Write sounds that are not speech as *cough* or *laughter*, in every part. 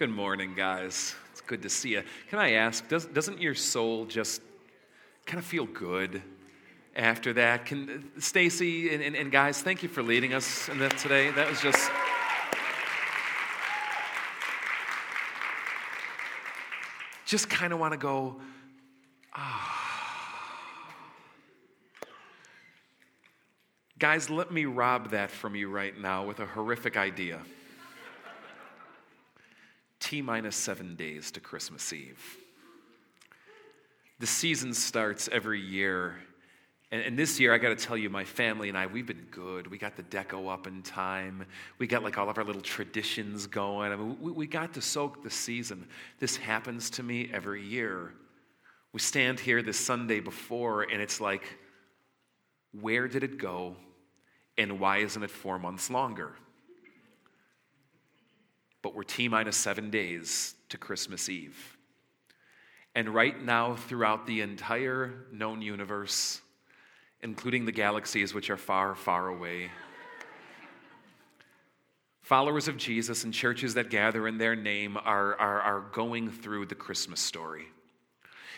Good morning, guys. It's good to see you. Can I ask, does, doesn't your soul just kind of feel good after that? Can Stacy and, and, and guys, thank you for leading us in that today. That was just. Just kind of want to go, ah. Guys, let me rob that from you right now with a horrific idea. T minus seven days to Christmas Eve. The season starts every year. And, and this year, I got to tell you, my family and I, we've been good. We got the deco up in time. We got like all of our little traditions going. I mean, we, we got to soak the season. This happens to me every year. We stand here this Sunday before, and it's like, where did it go? And why isn't it four months longer? But we're T minus seven days to Christmas Eve. And right now, throughout the entire known universe, including the galaxies which are far, far away, *laughs* followers of Jesus and churches that gather in their name are, are, are going through the Christmas story.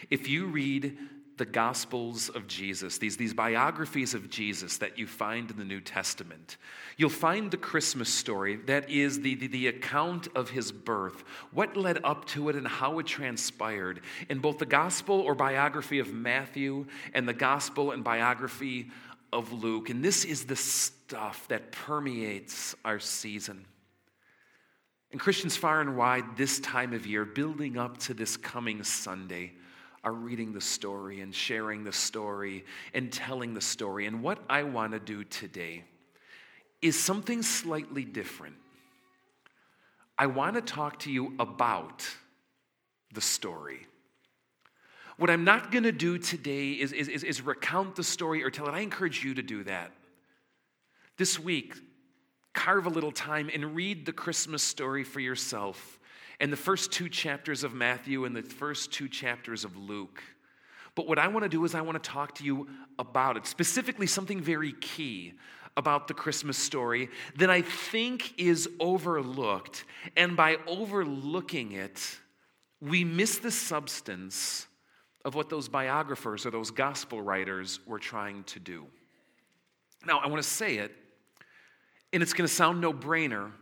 If you read the Gospels of Jesus, these, these biographies of Jesus that you find in the New Testament, you'll find the Christmas story that is the, the, the, account of his birth, what led up to it, and how it transpired in both the Gospel or biography of Matthew and the Gospel and biography of Luke. And this is the stuff that permeates our season. And Christians far and wide this time of year, building up to this coming Sunday, are reading the story and sharing the story and telling the story. And what I want to do today is something slightly different. I want to talk to you about the story. What I'm not going to do today is, is, is, is recount the story or tell it. I encourage you to do that. This week, carve a little time and read the Christmas story for yourself and the first two chapters of Matthew and the first two chapters of Luke. But what I want to do is I want to talk to you about it, specifically something very key about the Christmas story that I think is overlooked. And by overlooking it, we miss the substance of what those biographers or those gospel writers were trying to do. Now, I want to say it, and it's going to sound no brainer,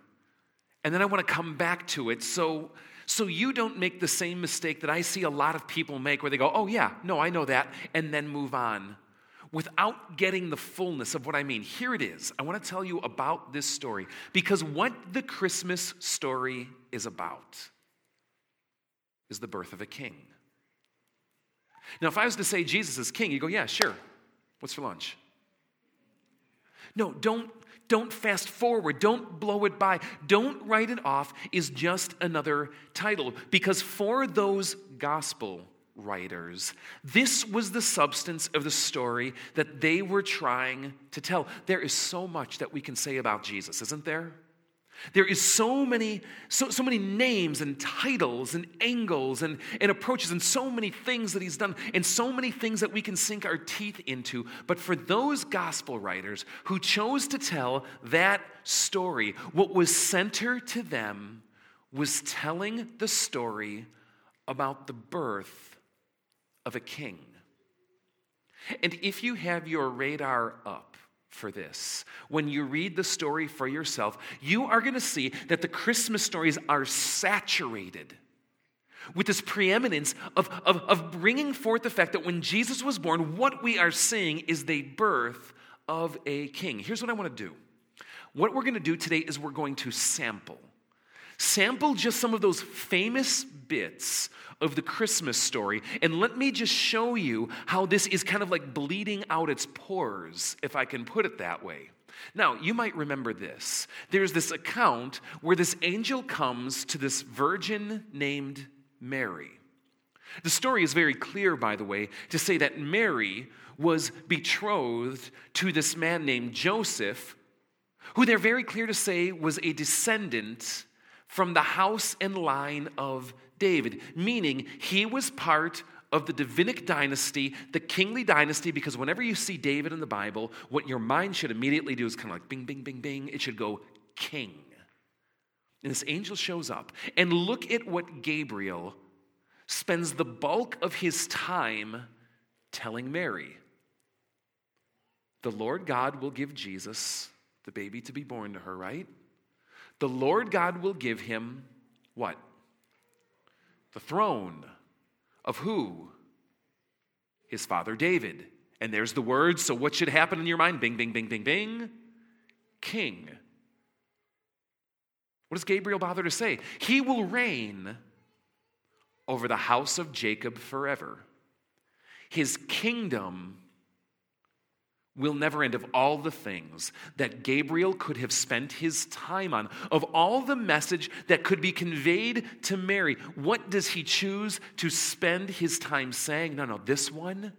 and then I want to come back to it so, so you don't make the same mistake that I see a lot of people make where they go, oh, yeah, no, I know that, and then move on without getting the fullness of what I mean. Here it is. I want to tell you about this story because what the Christmas story is about is the birth of a king. Now, if I was to say Jesus is king, you go, yeah, sure. What's for lunch? No, don't don't fast forward. Don't blow it by. Don't write it off is just another title. Because for those gospel writers, this was the substance of the story that they were trying to tell. There is so much that we can say about Jesus, isn't there? There is so many, so, so many names and titles and angles and, and approaches and so many things that he's done and so many things that we can sink our teeth into. But for those gospel writers who chose to tell that story, what was center to them was telling the story about the birth of a king. And if you have your radar up, for this. When you read the story for yourself, you are going to see that the Christmas stories are saturated with this preeminence of, of, of bringing forth the fact that when Jesus was born, what we are seeing is the birth of a king. Here's what I want to do. What we're going to do today is we're going to sample. Sample just some of those famous bits of the Christmas story, and let me just show you how this is kind of like bleeding out its pores, if I can put it that way. Now, you might remember this. There's this account where this angel comes to this virgin named Mary. The story is very clear, by the way, to say that Mary was betrothed to this man named Joseph, who they're very clear to say was a descendant from the house and line of David, meaning he was part of the Davidic dynasty, the kingly dynasty, because whenever you see David in the Bible, what your mind should immediately do is kind of like bing, bing, bing, bing. It should go king. And this angel shows up. And look at what Gabriel spends the bulk of his time telling Mary. The Lord God will give Jesus, the baby to be born to her, right? The Lord God will give him what? The throne of who? His father David. And there's the word. So, what should happen in your mind? Bing, bing, bing, bing, bing. King. What does Gabriel bother to say? He will reign over the house of Jacob forever. His kingdom will never end of all the things that Gabriel could have spent his time on, of all the message that could be conveyed to Mary. What does he choose to spend his time saying? No, no, this one,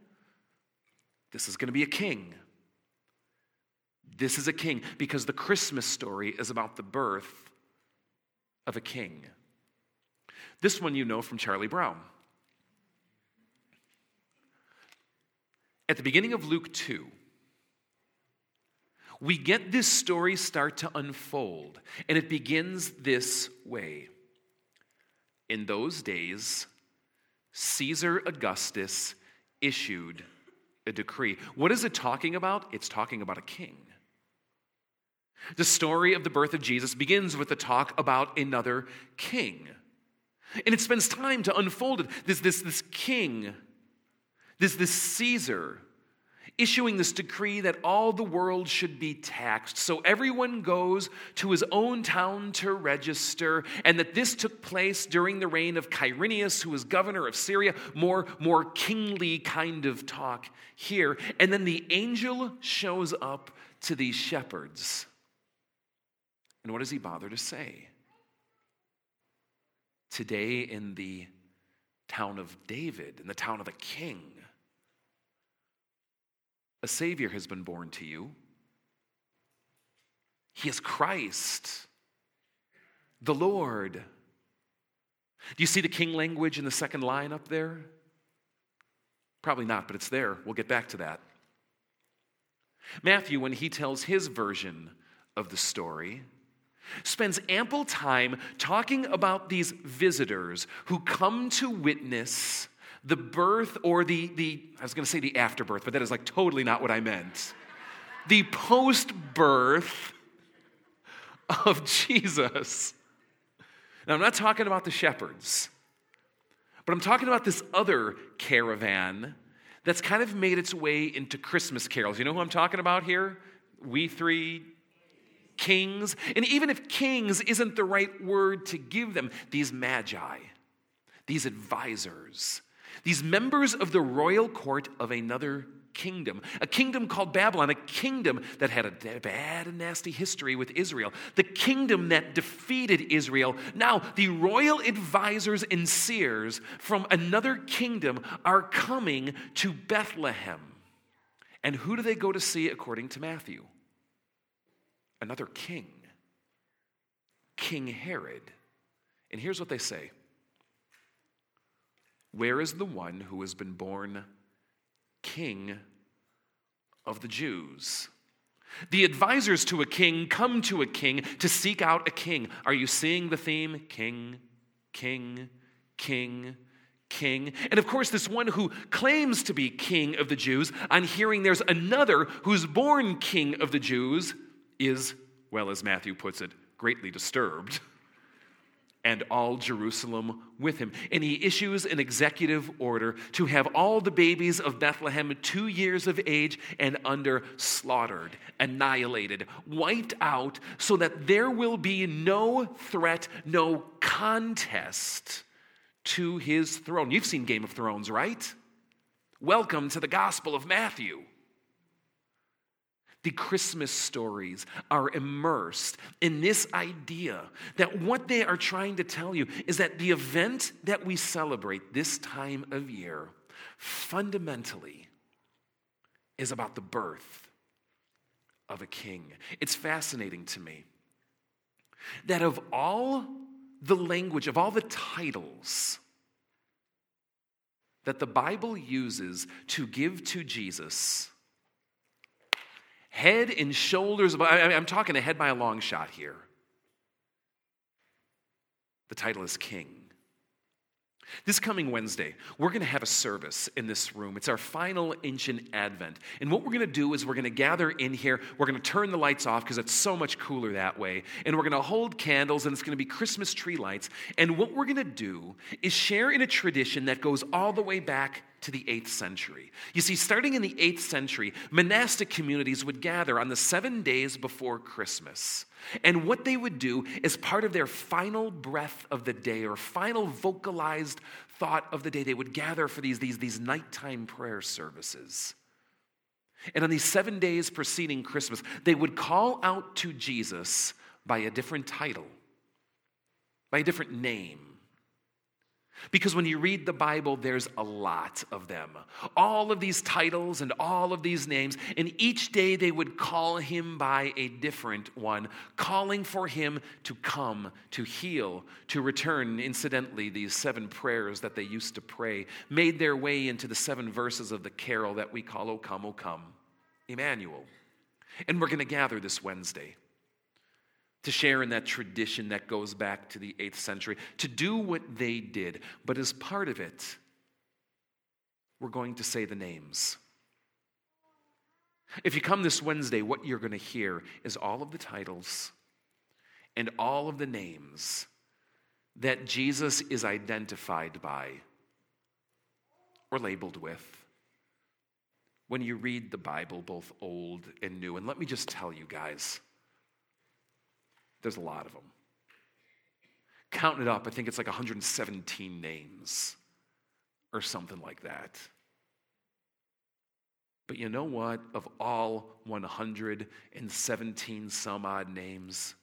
this is going to be a king. This is a king because the Christmas story is about the birth of a king. This one you know from Charlie Brown. At the beginning of Luke 2, we get this story start to unfold, and it begins this way. In those days, Caesar Augustus issued a decree. What is it talking about? It's talking about a king. The story of the birth of Jesus begins with the talk about another king. And it spends time to unfold it. This, this, this king, this, this Caesar, issuing this decree that all the world should be taxed. So everyone goes to his own town to register, and that this took place during the reign of Quirinius, who was governor of Syria. More, more kingly kind of talk here. And then the angel shows up to these shepherds. And what does he bother to say? Today, in the town of David, in the town of the king, a Savior has been born to you. He is Christ, the Lord. Do you see the king language in the second line up there? Probably not, but it's there. We'll get back to that. Matthew, when he tells his version of the story, spends ample time talking about these visitors who come to witness the birth or the, the I was going to say the afterbirth, but that is like totally not what I meant. The post birth of *laughs* Jesus. Now, I'm not talking about the shepherds, but I'm talking about this other caravan that's kind of made its way into Christmas carols. You know who I'm talking about here? We three kings. And even if kings isn't the right word to give them, these magi, these advisors, these members of the royal court of another kingdom, a kingdom called Babylon, a kingdom that had a bad and nasty history with Israel, the kingdom that defeated Israel. Now, the royal advisors and seers from another kingdom are coming to Bethlehem. And who do they go to see according to Matthew? Another king, King Herod. And here's what they say where is the one who has been born king of the Jews? The advisors to a king come to a king to seek out a king. Are you seeing the theme? King, king, king, king. And of course, this one who claims to be king of the Jews, on hearing there's another who's born king of the Jews, is, well, as Matthew puts it, greatly disturbed *laughs* and all Jerusalem with him. And he issues an executive order to have all the babies of Bethlehem, two years of age and under, slaughtered, annihilated, wiped out, so that there will be no threat, no contest to his throne. You've seen Game of Thrones, right? Welcome to the Gospel of Matthew. The Christmas stories are immersed in this idea that what they are trying to tell you is that the event that we celebrate this time of year fundamentally is about the birth of a king. It's fascinating to me that of all the language, of all the titles that the Bible uses to give to Jesus, head and shoulders above. I, am talking ahead by a long shot here. The title is King. This coming Wednesday, we're going to have a service in this room. It's our final ancient Advent. And what we're going to do is we're going to gather in here. We're going to turn the lights off because it's so much cooler that way. And we're going to hold candles, and it's going to be Christmas tree lights. And what we're going to do is share in a tradition that goes all the way back to the 8th century. You see, starting in the 8th century, monastic communities would gather on the seven days before Christmas. And what they would do as part of their final breath of the day or final vocalized thought of the day, they would gather for these, these, these nighttime prayer services. And on these seven days preceding Christmas, they would call out to Jesus by a different title, by a different name. Because when you read the Bible, there's a lot of them. All of these titles and all of these names, and each day they would call him by a different one, calling for him to come, to heal, to return. Incidentally, these seven prayers that they used to pray made their way into the seven verses of the carol that we call O Come, O Come, Emmanuel. And we're going to gather this Wednesday to share in that tradition that goes back to the 8th century, to do what they did. But as part of it, we're going to say the names. If you come this Wednesday, what you're going to hear is all of the titles and all of the names that Jesus is identified by or labeled with when you read the Bible, both old and new. And let me just tell you guys, there's a lot of them. Counting it up, I think it's like 117 names or something like that. But you know what? Of all 117 some odd names,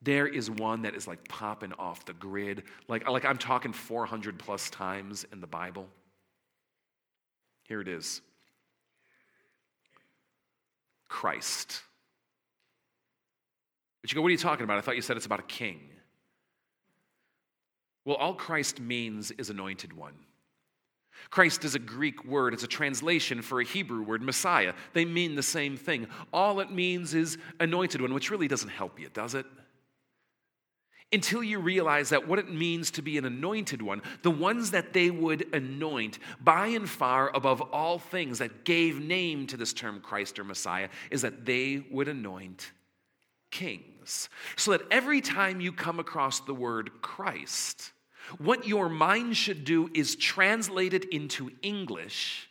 there is one that is like popping off the grid. Like, like I'm talking 400 plus times in the Bible. Here it is Christ. But you go, what are you talking about? I thought you said it's about a king. Well, all Christ means is anointed one. Christ is a Greek word, it's a translation for a Hebrew word, Messiah. They mean the same thing. All it means is anointed one, which really doesn't help you, does it? Until you realize that what it means to be an anointed one, the ones that they would anoint by and far above all things that gave name to this term Christ or Messiah, is that they would anoint kings. So that every time you come across the word Christ, what your mind should do is translate it into English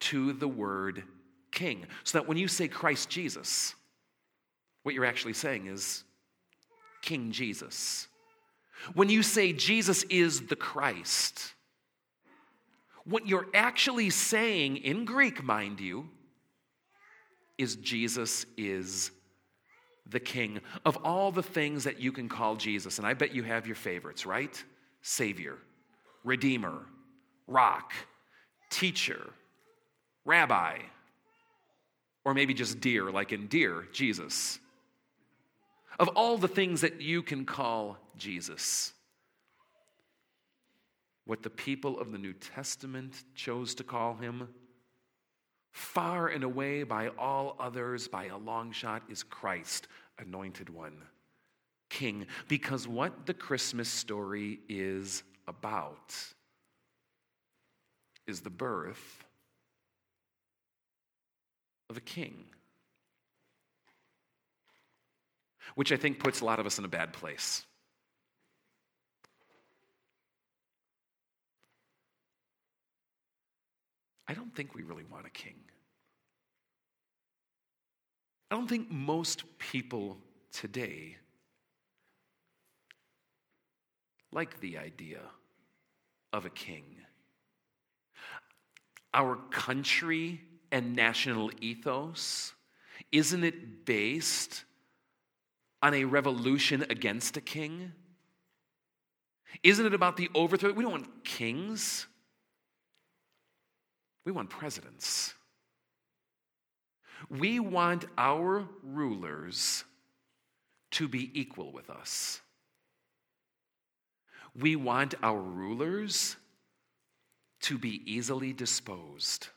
to the word king. So that when you say Christ Jesus, what you're actually saying is King Jesus. When you say Jesus is the Christ, what you're actually saying in Greek, mind you, is Jesus is the King. Of all the things that you can call Jesus, and I bet you have your favorites, right? Savior, Redeemer, Rock, Teacher, Rabbi, or maybe just dear, like in Dear Jesus. Of all the things that you can call Jesus, what the people of the New Testament chose to call him far and away by all others, by a long shot, is Christ, anointed one, King. Because what the Christmas story is about is the birth of a king. Which I think puts a lot of us in a bad place. I don't think we really want a king. I don't think most people today like the idea of a king. Our country and national ethos, isn't it based on a revolution against a king? Isn't it about the overthrow? We don't want kings. We want presidents. We want our rulers to be equal with us. We want our rulers to be easily disposed.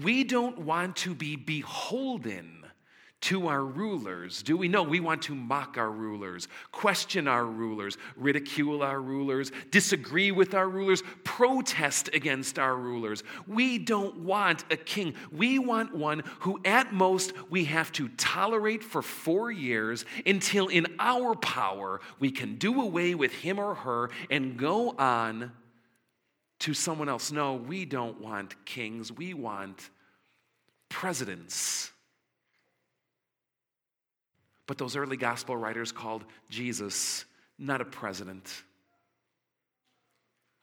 We don't want to be beholden to our rulers, do we? No, we want to mock our rulers, question our rulers, ridicule our rulers, disagree with our rulers, protest against our rulers. We don't want a king. We want one who, at most, we have to tolerate for four years until, in our power, we can do away with him or her and go on to someone else. No, we don't want kings. We want presidents but those early gospel writers called Jesus not a president,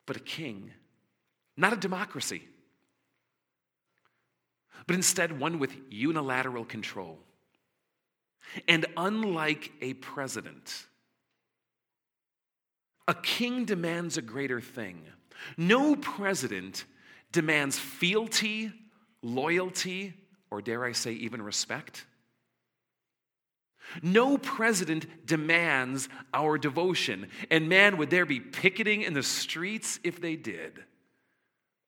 but a king, not a democracy, but instead one with unilateral control. And unlike a president, a king demands a greater thing. No president demands fealty, loyalty, or dare I say, even respect. No president demands our devotion. And man, would there be picketing in the streets if they did?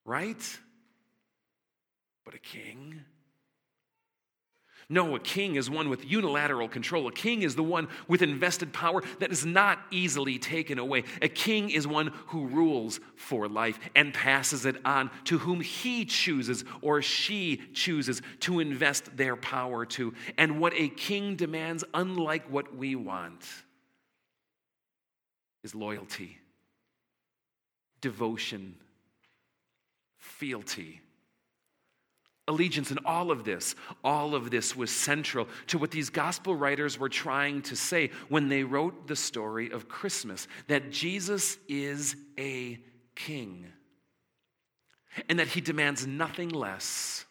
Right? But a king? No, a king is one with unilateral control. A king is the one with invested power that is not easily taken away. A king is one who rules for life and passes it on to whom he chooses or she chooses to invest their power to. And what a king demands, unlike what we want, is loyalty, devotion, fealty allegiance and all of this all of this was central to what these gospel writers were trying to say when they wrote the story of christmas that jesus is a king and that he demands nothing less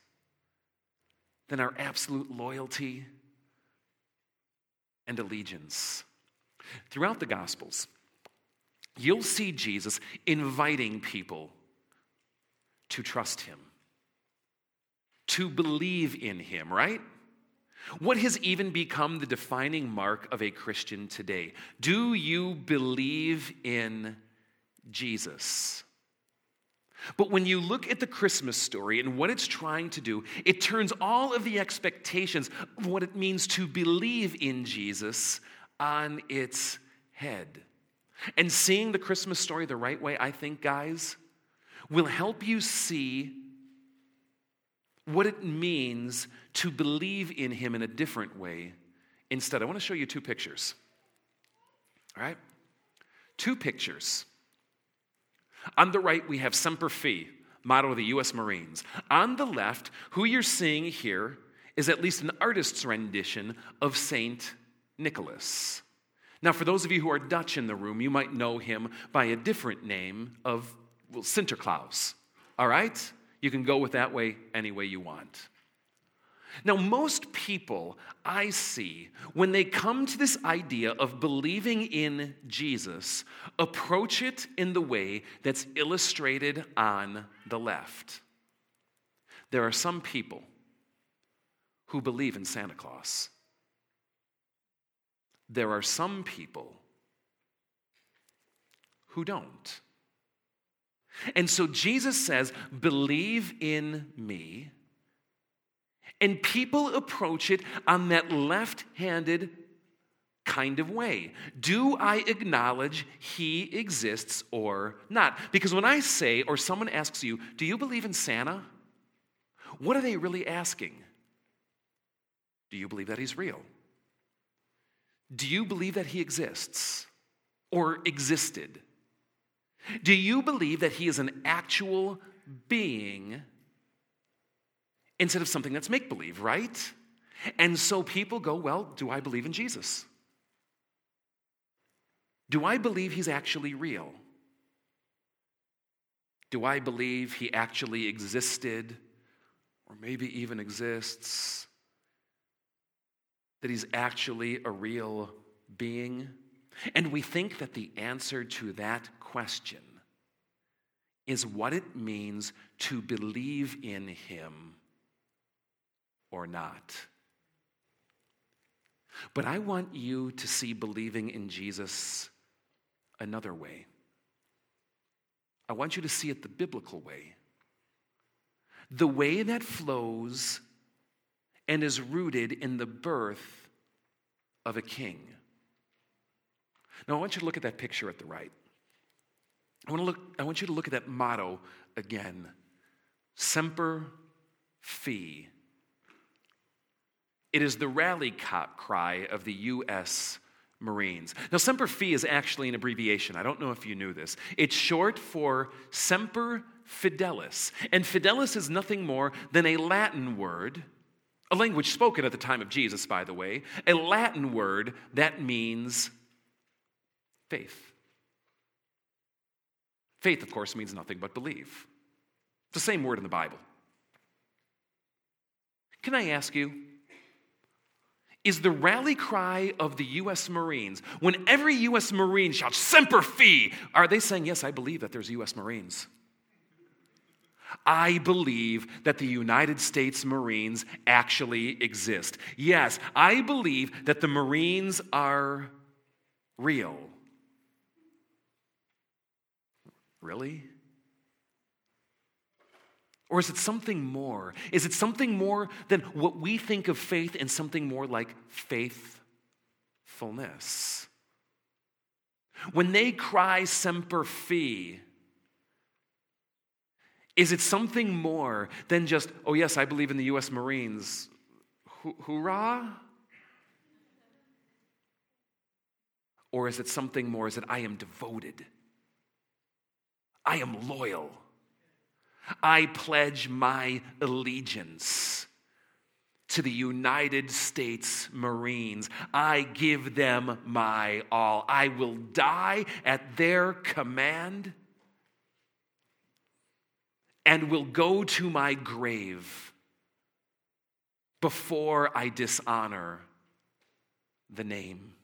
than our absolute loyalty and allegiance. Throughout the gospels you'll see jesus inviting people to trust him to believe in him, right? What has even become the defining mark of a Christian today? Do you believe in Jesus? But when you look at the Christmas story and what it's trying to do, it turns all of the expectations of what it means to believe in Jesus on its head. And seeing the Christmas story the right way, I think, guys, will help you see what it means to believe in him in a different way instead. I want to show you two pictures. All right? Two pictures. On the right, we have Semper Fi, motto of the U.S. Marines. On the left, who you're seeing here is at least an artist's rendition of Saint Nicholas. Now, for those of you who are Dutch in the room, you might know him by a different name of well, Sinterklaas. All right? You can go with that way any way you want. Now, most people I see, when they come to this idea of believing in Jesus, approach it in the way that's illustrated on the left. There are some people who believe in Santa Claus. There are some people who don't. And so Jesus says, Believe in me. And people approach it on that left handed kind of way. Do I acknowledge he exists or not? Because when I say, or someone asks you, Do you believe in Santa? What are they really asking? Do you believe that he's real? Do you believe that he exists or existed? Do you believe that he is an actual being instead of something that's make believe, right? And so people go, well, do I believe in Jesus? Do I believe he's actually real? Do I believe he actually existed or maybe even exists? That he's actually a real being? And we think that the answer to that question is what it means to believe in Him or not. But I want you to see believing in Jesus another way. I want you to see it the biblical way. The way that flows and is rooted in the birth of a king. Now, I want you to look at that picture at the right. I want, to look, I want you to look at that motto again Semper Fi. It is the rally cry of the U.S. Marines. Now, Semper Fi is actually an abbreviation. I don't know if you knew this. It's short for Semper Fidelis. And Fidelis is nothing more than a Latin word, a language spoken at the time of Jesus, by the way, a Latin word that means faith. Faith, of course, means nothing but believe. It's the same word in the Bible. Can I ask you, is the rally cry of the U.S. Marines, when every U.S. Marine shouts, Semper Fi, are they saying, Yes, I believe that there's U.S. Marines? I believe that the United States Marines actually exist. Yes, I believe that the Marines are real. Really? Or is it something more? Is it something more than what we think of faith and something more like faithfulness? When they cry semper fi, is it something more than just, oh, yes, I believe in the US Marines? hoorah? Or is it something more? Is it, I am devoted? I am loyal. I pledge my allegiance to the United States Marines. I give them my all. I will die at their command and will go to my grave before I dishonor the name.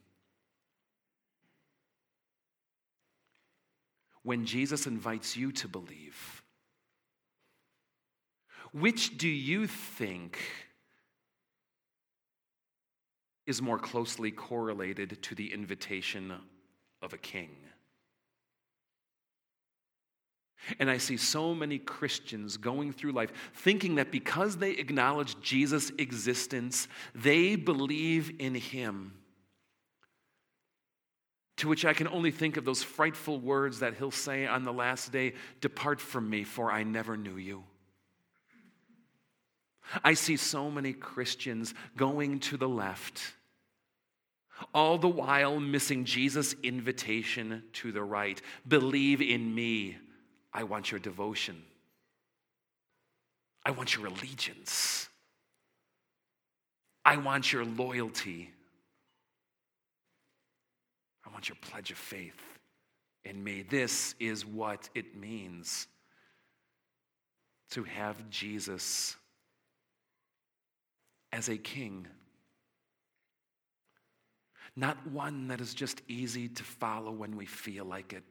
When Jesus invites you to believe? Which do you think is more closely correlated to the invitation of a king? And I see so many Christians going through life thinking that because they acknowledge Jesus' existence, they believe in him. To which I can only think of those frightful words that he'll say on the last day Depart from me, for I never knew you. I see so many Christians going to the left, all the while missing Jesus' invitation to the right. Believe in me. I want your devotion, I want your allegiance, I want your loyalty. Your pledge of faith in me. This is what it means to have Jesus as a king. Not one that is just easy to follow when we feel like it.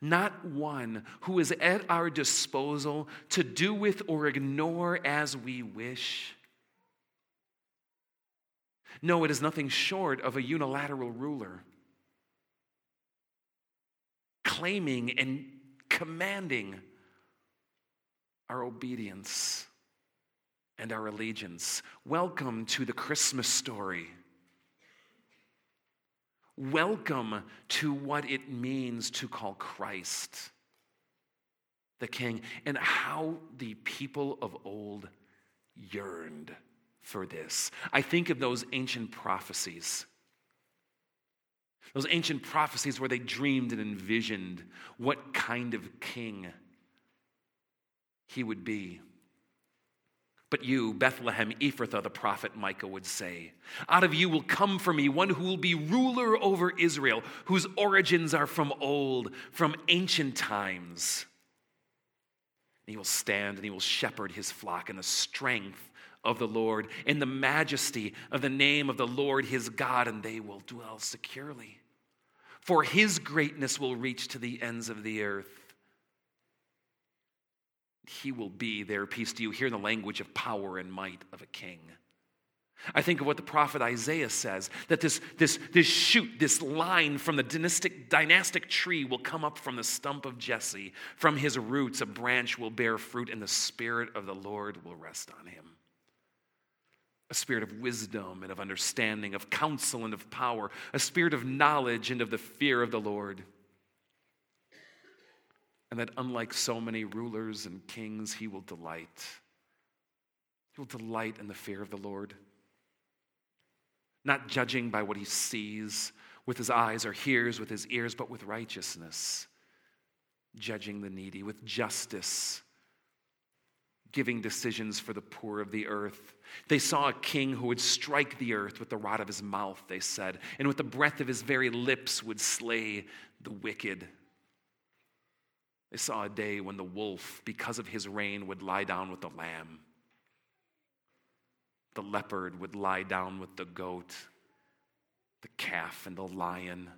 Not one who is at our disposal to do with or ignore as we wish. No, it is nothing short of a unilateral ruler claiming and commanding our obedience and our allegiance. Welcome to the Christmas story. Welcome to what it means to call Christ the King and how the people of old yearned for this. I think of those ancient prophecies. Those ancient prophecies where they dreamed and envisioned what kind of king he would be. But you, Bethlehem Ephrathah, the prophet Micah would say, Out of you will come for me one who will be ruler over Israel, whose origins are from old, from ancient times. And he will stand and he will shepherd his flock in the strength of the Lord, in the majesty of the name of the Lord his God, and they will dwell securely. For his greatness will reach to the ends of the earth. He will be their peace. Do you hear the language of power and might of a king? I think of what the prophet Isaiah says that this, this, this shoot, this line from the dynastic, dynastic tree will come up from the stump of Jesse. From his roots, a branch will bear fruit, and the Spirit of the Lord will rest on him. A spirit of wisdom and of understanding, of counsel and of power, a spirit of knowledge and of the fear of the Lord. And that unlike so many rulers and kings, he will delight. He will delight in the fear of the Lord. Not judging by what he sees with his eyes or hears with his ears, but with righteousness, judging the needy, with justice giving decisions for the poor of the earth. They saw a king who would strike the earth with the rod of his mouth, they said, and with the breath of his very lips would slay the wicked. They saw a day when the wolf, because of his reign, would lie down with the lamb. The leopard would lie down with the goat, the calf and the lion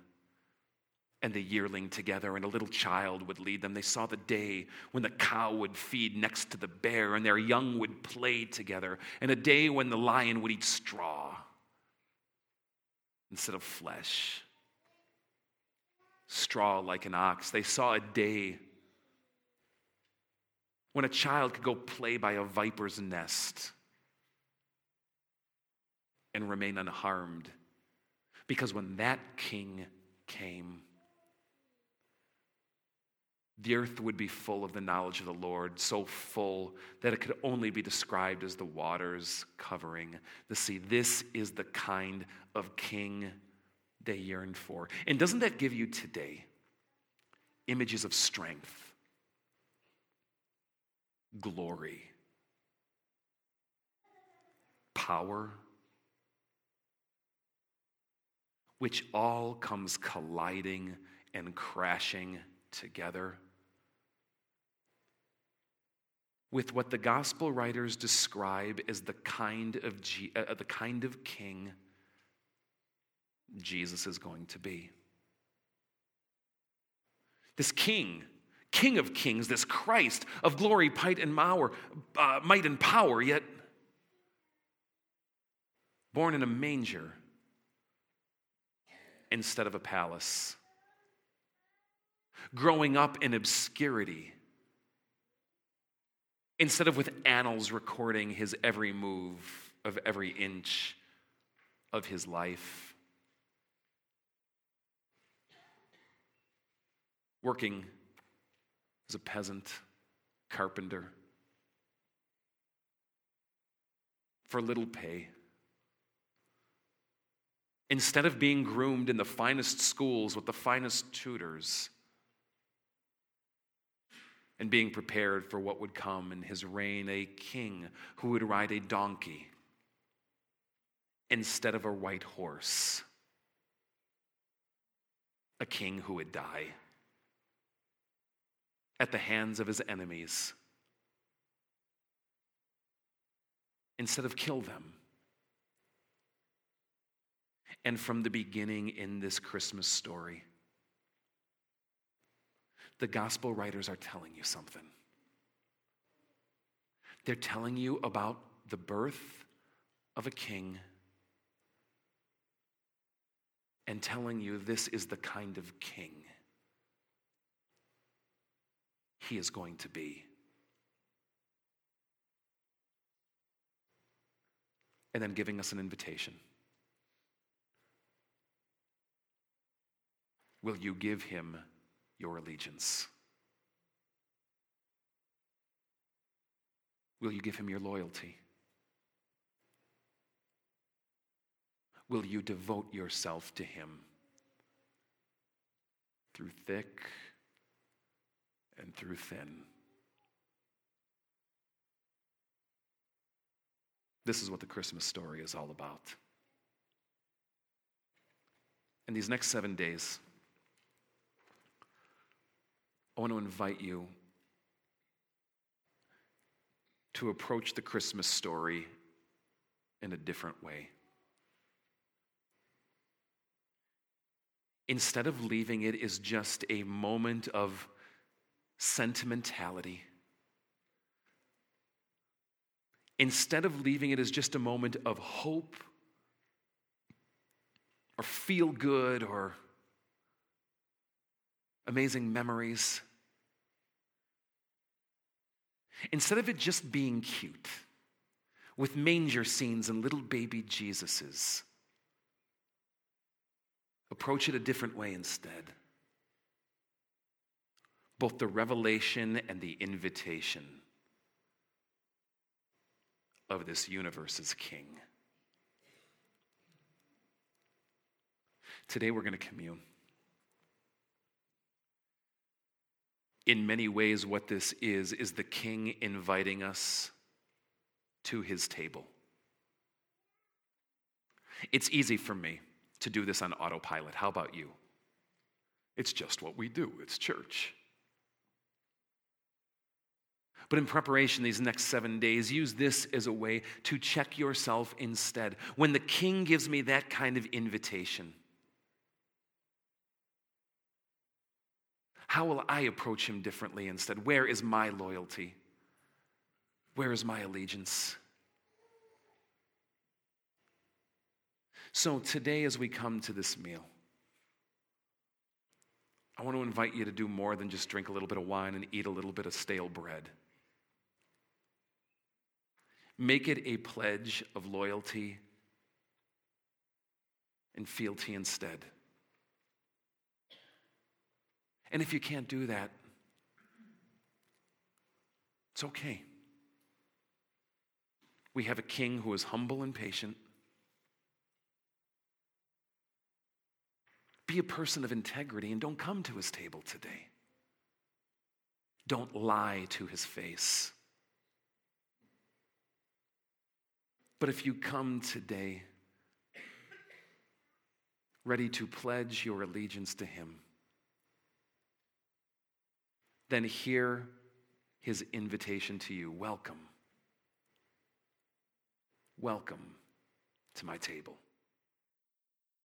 and the yearling together, and a little child would lead them. They saw the day when the cow would feed next to the bear, and their young would play together, and a day when the lion would eat straw instead of flesh. Straw like an ox. They saw a day when a child could go play by a viper's nest and remain unharmed. Because when that king came, the earth would be full of the knowledge of the Lord, so full that it could only be described as the waters covering the sea. This is the kind of king they yearned for. And doesn't that give you today images of strength, glory, power, which all comes colliding and crashing together? With what the gospel writers describe as the kind of, G, uh, the kind of king Jesus is going to be. This king, king of kings, this Christ of glory, might and power, uh, might and power, yet born in a manger instead of a palace, growing up in obscurity instead of with annals recording his every move of every inch of his life. Working as a peasant, carpenter, for little pay. Instead of being groomed in the finest schools with the finest tutors, and being prepared for what would come in his reign a king who would ride a donkey instead of a white horse, a king who would die at the hands of his enemies instead of kill them. And from the beginning in this Christmas story, the gospel writers are telling you something. They're telling you about the birth of a king and telling you this is the kind of king he is going to be. And then giving us an invitation. Will you give him your allegiance? Will you give him your loyalty? Will you devote yourself to him through thick and through thin? This is what the Christmas story is all about. In these next seven days, I want to invite you to approach the Christmas story in a different way. Instead of leaving it as just a moment of sentimentality, instead of leaving it as just a moment of hope or feel good or amazing memories, Instead of it just being cute, with manger scenes and little baby Jesuses. Approach it a different way instead. Both the revelation and the invitation of this universe's king. Today we're going to commune. In many ways, what this is, is the king inviting us to his table. It's easy for me to do this on autopilot. How about you? It's just what we do, it's church. But in preparation, these next seven days, use this as a way to check yourself instead. When the king gives me that kind of invitation, how will I approach him differently instead? Where is my loyalty? Where is my allegiance? So, today, as we come to this meal, I want to invite you to do more than just drink a little bit of wine and eat a little bit of stale bread. Make it a pledge of loyalty and fealty instead. And if you can't do that, it's okay. We have a king who is humble and patient. Be a person of integrity and don't come to his table today. Don't lie to his face. But if you come today ready to pledge your allegiance to him, then hear his invitation to you. Welcome. Welcome to my table.